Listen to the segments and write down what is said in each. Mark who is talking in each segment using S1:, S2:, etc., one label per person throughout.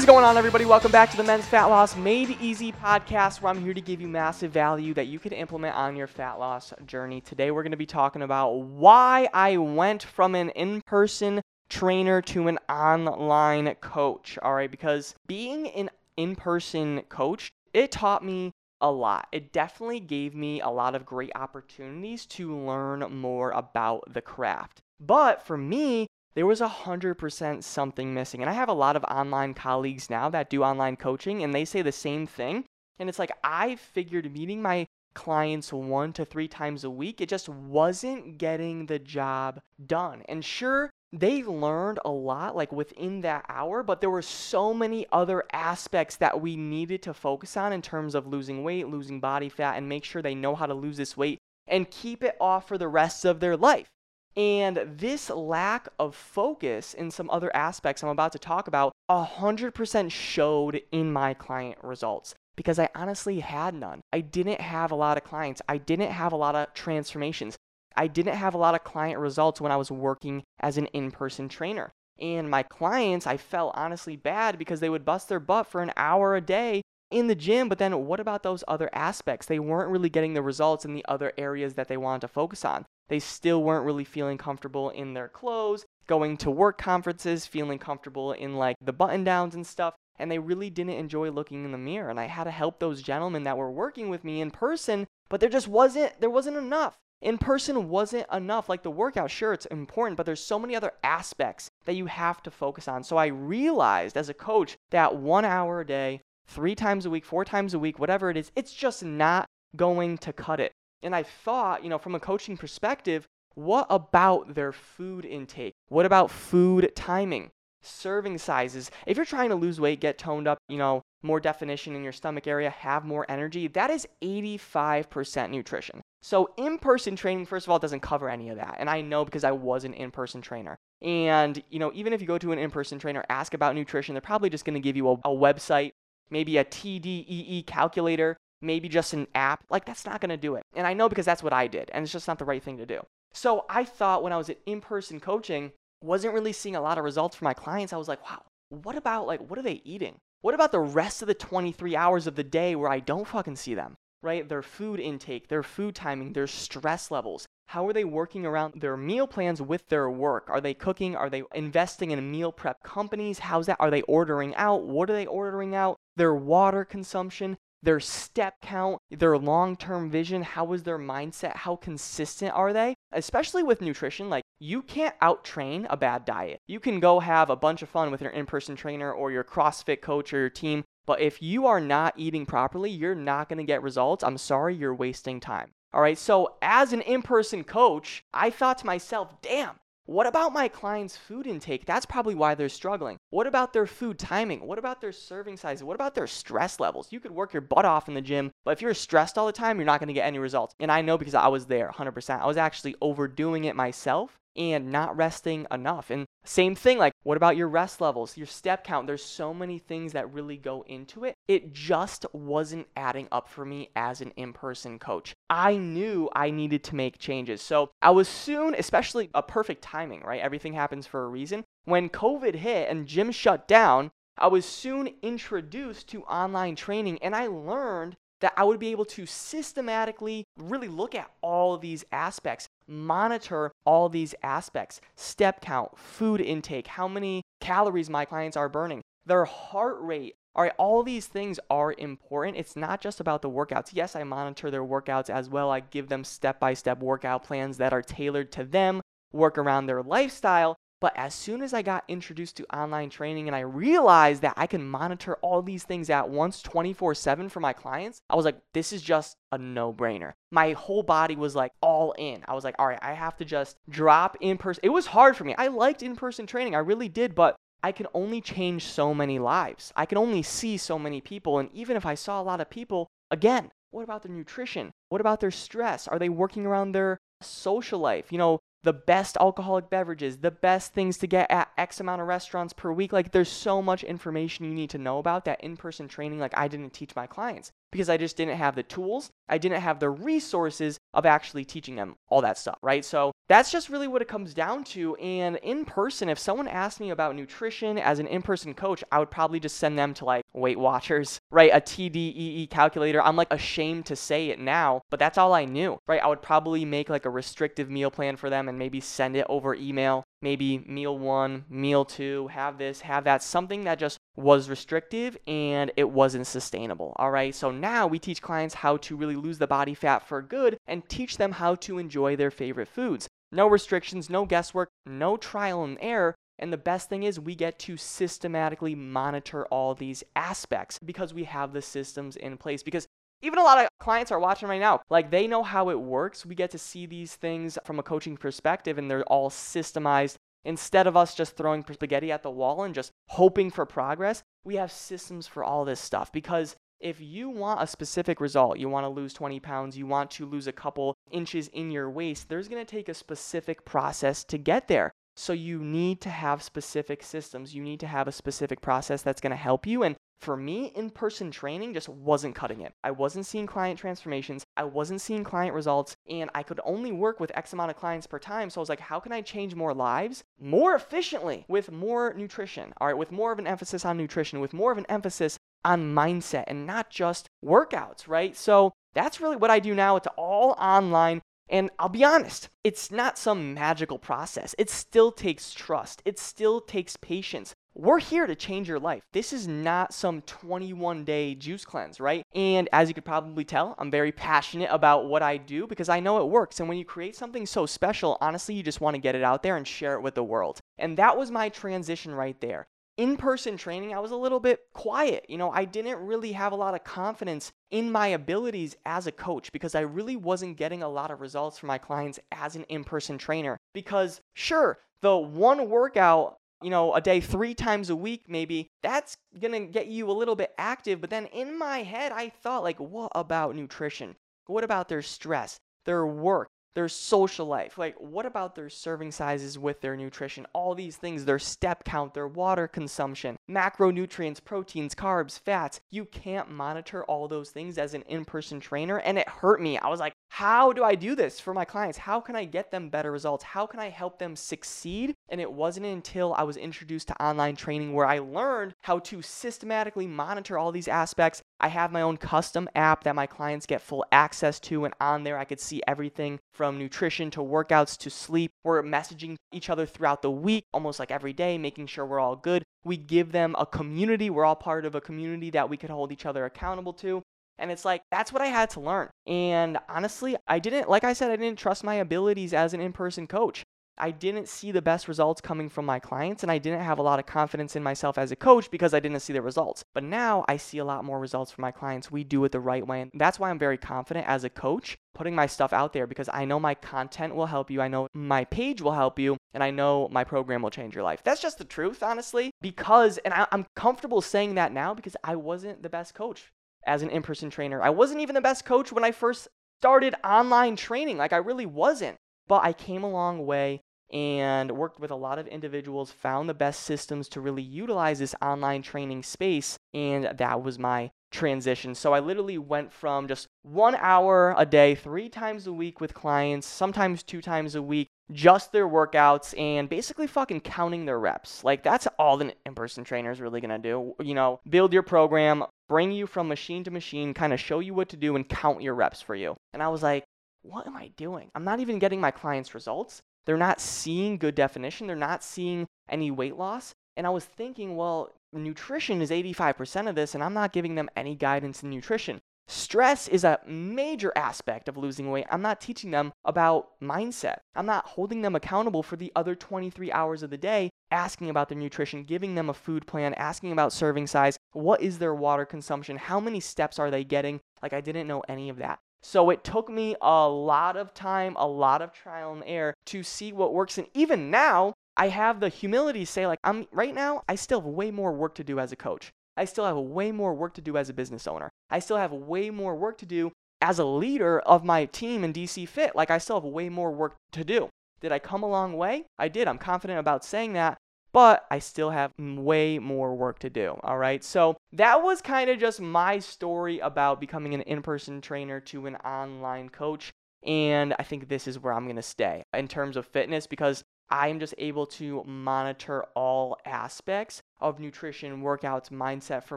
S1: Is going on, everybody? Welcome back to the Men's Fat Loss Made Easy podcast, where I'm here to give you massive value that you can implement on your fat loss journey. Today, we're going to be talking about why I went from an in person trainer to an online coach. All right, because being an in person coach, it taught me a lot. It definitely gave me a lot of great opportunities to learn more about the craft. But for me, there was 100% something missing. And I have a lot of online colleagues now that do online coaching, and they say the same thing. And it's like, I figured meeting my clients one to three times a week, it just wasn't getting the job done. And sure, they learned a lot like within that hour, but there were so many other aspects that we needed to focus on in terms of losing weight, losing body fat, and make sure they know how to lose this weight and keep it off for the rest of their life. And this lack of focus in some other aspects I'm about to talk about 100% showed in my client results because I honestly had none. I didn't have a lot of clients. I didn't have a lot of transformations. I didn't have a lot of client results when I was working as an in person trainer. And my clients, I felt honestly bad because they would bust their butt for an hour a day in the gym, but then what about those other aspects? They weren't really getting the results in the other areas that they wanted to focus on they still weren't really feeling comfortable in their clothes, going to work conferences, feeling comfortable in like the button downs and stuff. And they really didn't enjoy looking in the mirror. And I had to help those gentlemen that were working with me in person, but there just wasn't, there wasn't enough. In person wasn't enough. Like the workout, sure, it's important, but there's so many other aspects that you have to focus on. So I realized as a coach that one hour a day, three times a week, four times a week, whatever it is, it's just not going to cut it. And I thought, you know, from a coaching perspective, what about their food intake? What about food timing? Serving sizes. If you're trying to lose weight, get toned up, you know, more definition in your stomach area, have more energy, that is 85% nutrition. So, in person training, first of all, doesn't cover any of that. And I know because I was an in person trainer. And, you know, even if you go to an in person trainer, ask about nutrition, they're probably just going to give you a, a website, maybe a TDEE calculator, maybe just an app, like that's not going to do it. And I know because that's what I did, and it's just not the right thing to do. So I thought when I was at in-person coaching, wasn't really seeing a lot of results for my clients. I was like, wow, what about like what are they eating? What about the rest of the 23 hours of the day where I don't fucking see them? Right? Their food intake, their food timing, their stress levels. How are they working around their meal plans with their work? Are they cooking? Are they investing in meal prep companies? How's that? Are they ordering out? What are they ordering out? Their water consumption, their step count, their long term vision, how is their mindset, how consistent are they? Especially with nutrition, like you can't out train a bad diet. You can go have a bunch of fun with your in person trainer or your CrossFit coach or your team, but if you are not eating properly, you're not gonna get results. I'm sorry, you're wasting time. All right, so as an in person coach, I thought to myself, damn, what about my client's food intake? That's probably why they're struggling. What about their food timing? What about their serving size? What about their stress levels? You could work your butt off in the gym, but if you're stressed all the time, you're not going to get any results. And I know because I was there 100%. I was actually overdoing it myself and not resting enough. And same thing, like, what about your rest levels, your step count? There's so many things that really go into it. It just wasn't adding up for me as an in person coach. I knew I needed to make changes. So I was soon, especially a perfect timing, right? Everything happens for a reason. When COVID hit and gym shut down, I was soon introduced to online training and I learned that I would be able to systematically really look at all of these aspects, monitor all these aspects step count, food intake, how many calories my clients are burning, their heart rate. All right, all these things are important. It's not just about the workouts. Yes, I monitor their workouts as well. I give them step by step workout plans that are tailored to them, work around their lifestyle. But as soon as I got introduced to online training and I realized that I can monitor all these things at once 24 7 for my clients, I was like, this is just a no brainer. My whole body was like all in. I was like, all right, I have to just drop in person. It was hard for me. I liked in person training, I really did, but I can only change so many lives. I can only see so many people. And even if I saw a lot of people, again, what about their nutrition? What about their stress? Are they working around their social life, you know, the best alcoholic beverages, the best things to get at X amount of restaurants per week. Like, there's so much information you need to know about that in person training, like, I didn't teach my clients because I just didn't have the tools. I didn't have the resources of actually teaching them all that stuff, right? So that's just really what it comes down to. And in person, if someone asked me about nutrition as an in person coach, I would probably just send them to like Weight Watchers, right? A TDEE calculator. I'm like ashamed to say it now, but that's all I knew, right? I would probably make like a restrictive meal plan for them and maybe send it over email maybe meal one, meal two, have this, have that, something that just was restrictive and it wasn't sustainable. All right. So now we teach clients how to really lose the body fat for good and teach them how to enjoy their favorite foods. No restrictions, no guesswork, no trial and error. And the best thing is, we get to systematically monitor all these aspects because we have the systems in place. Because even a lot of clients are watching right now. Like they know how it works. We get to see these things from a coaching perspective and they're all systemized. Instead of us just throwing spaghetti at the wall and just hoping for progress, we have systems for all this stuff because if you want a specific result, you want to lose 20 pounds, you want to lose a couple inches in your waist, there's going to take a specific process to get there. So you need to have specific systems. You need to have a specific process that's going to help you. And for me, in person training just wasn't cutting it. I wasn't seeing client transformations, I wasn't seeing client results, and I could only work with X amount of clients per time. So I was like, how can I change more lives more efficiently with more nutrition? All right, with more of an emphasis on nutrition, with more of an emphasis on mindset and not just workouts, right? So that's really what I do now. It's all online. And I'll be honest, it's not some magical process. It still takes trust, it still takes patience. We're here to change your life. This is not some 21 day juice cleanse, right? And as you could probably tell, I'm very passionate about what I do because I know it works. And when you create something so special, honestly, you just want to get it out there and share it with the world. And that was my transition right there. In person training, I was a little bit quiet. You know, I didn't really have a lot of confidence in my abilities as a coach because I really wasn't getting a lot of results for my clients as an in person trainer. Because, sure, the one workout you know, a day three times a week, maybe, that's gonna get you a little bit active. But then in my head, I thought, like, what about nutrition? What about their stress, their work, their social life. Like, what about their serving sizes with their nutrition? All these things, their step count, their water consumption, macronutrients, proteins, carbs, fats. You can't monitor all those things as an in person trainer. And it hurt me. I was like, how do I do this for my clients? How can I get them better results? How can I help them succeed? And it wasn't until I was introduced to online training where I learned how to systematically monitor all these aspects. I have my own custom app that my clients get full access to, and on there I could see everything from nutrition to workouts to sleep. We're messaging each other throughout the week, almost like every day, making sure we're all good. We give them a community. We're all part of a community that we could hold each other accountable to. And it's like, that's what I had to learn. And honestly, I didn't, like I said, I didn't trust my abilities as an in person coach. I didn't see the best results coming from my clients, and I didn't have a lot of confidence in myself as a coach because I didn't see the results. But now I see a lot more results from my clients. We do it the right way. And that's why I'm very confident as a coach putting my stuff out there because I know my content will help you. I know my page will help you, and I know my program will change your life. That's just the truth, honestly. Because, and I, am comfortable saying that now because I wasn't the best coach as an in person trainer. I wasn't even the best coach when I first started online training. Like, I really wasn't. But I came a long way and worked with a lot of individuals, found the best systems to really utilize this online training space. And that was my transition. So I literally went from just one hour a day, three times a week with clients, sometimes two times a week, just their workouts and basically fucking counting their reps. Like that's all an in-person trainer is really to do. You know, build your program, bring you from machine to machine, kind of show you what to do and count your reps for you. And I was like, what am I doing? I'm not even getting my clients results. They're not seeing good definition. They're not seeing any weight loss. And I was thinking, well, nutrition is 85% of this, and I'm not giving them any guidance in nutrition. Stress is a major aspect of losing weight. I'm not teaching them about mindset. I'm not holding them accountable for the other 23 hours of the day, asking about their nutrition, giving them a food plan, asking about serving size, what is their water consumption, how many steps are they getting. Like, I didn't know any of that. So it took me a lot of time, a lot of trial and error to see what works. And even now, I have the humility to say, like, I'm right now, I still have way more work to do as a coach. I still have way more work to do as a business owner. I still have way more work to do as a leader of my team in DC Fit, like I still have way more work to do. Did I come a long way? I did. I'm confident about saying that, but I still have way more work to do. All right. So that was kind of just my story about becoming an in person trainer to an online coach. And I think this is where I'm going to stay in terms of fitness because I am just able to monitor all aspects of nutrition, workouts, mindset for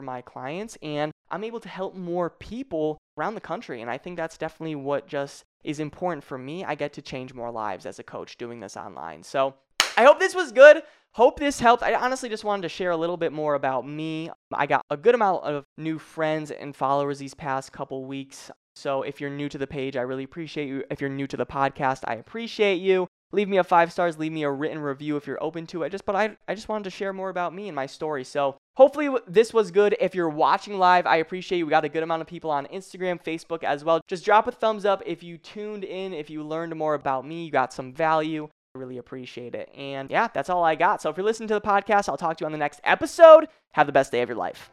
S1: my clients. And I'm able to help more people around the country. And I think that's definitely what just is important for me. I get to change more lives as a coach doing this online. So I hope this was good. Hope this helped. I honestly just wanted to share a little bit more about me. I got a good amount of new friends and followers these past couple weeks. So if you're new to the page, I really appreciate you. If you're new to the podcast, I appreciate you. Leave me a five stars, leave me a written review if you're open to it. Just but I I just wanted to share more about me and my story. So hopefully this was good. If you're watching live, I appreciate you. We got a good amount of people on Instagram, Facebook as well. Just drop a thumbs up if you tuned in, if you learned more about me, you got some value. Really appreciate it. And yeah, that's all I got. So if you're listening to the podcast, I'll talk to you on the next episode. Have the best day of your life.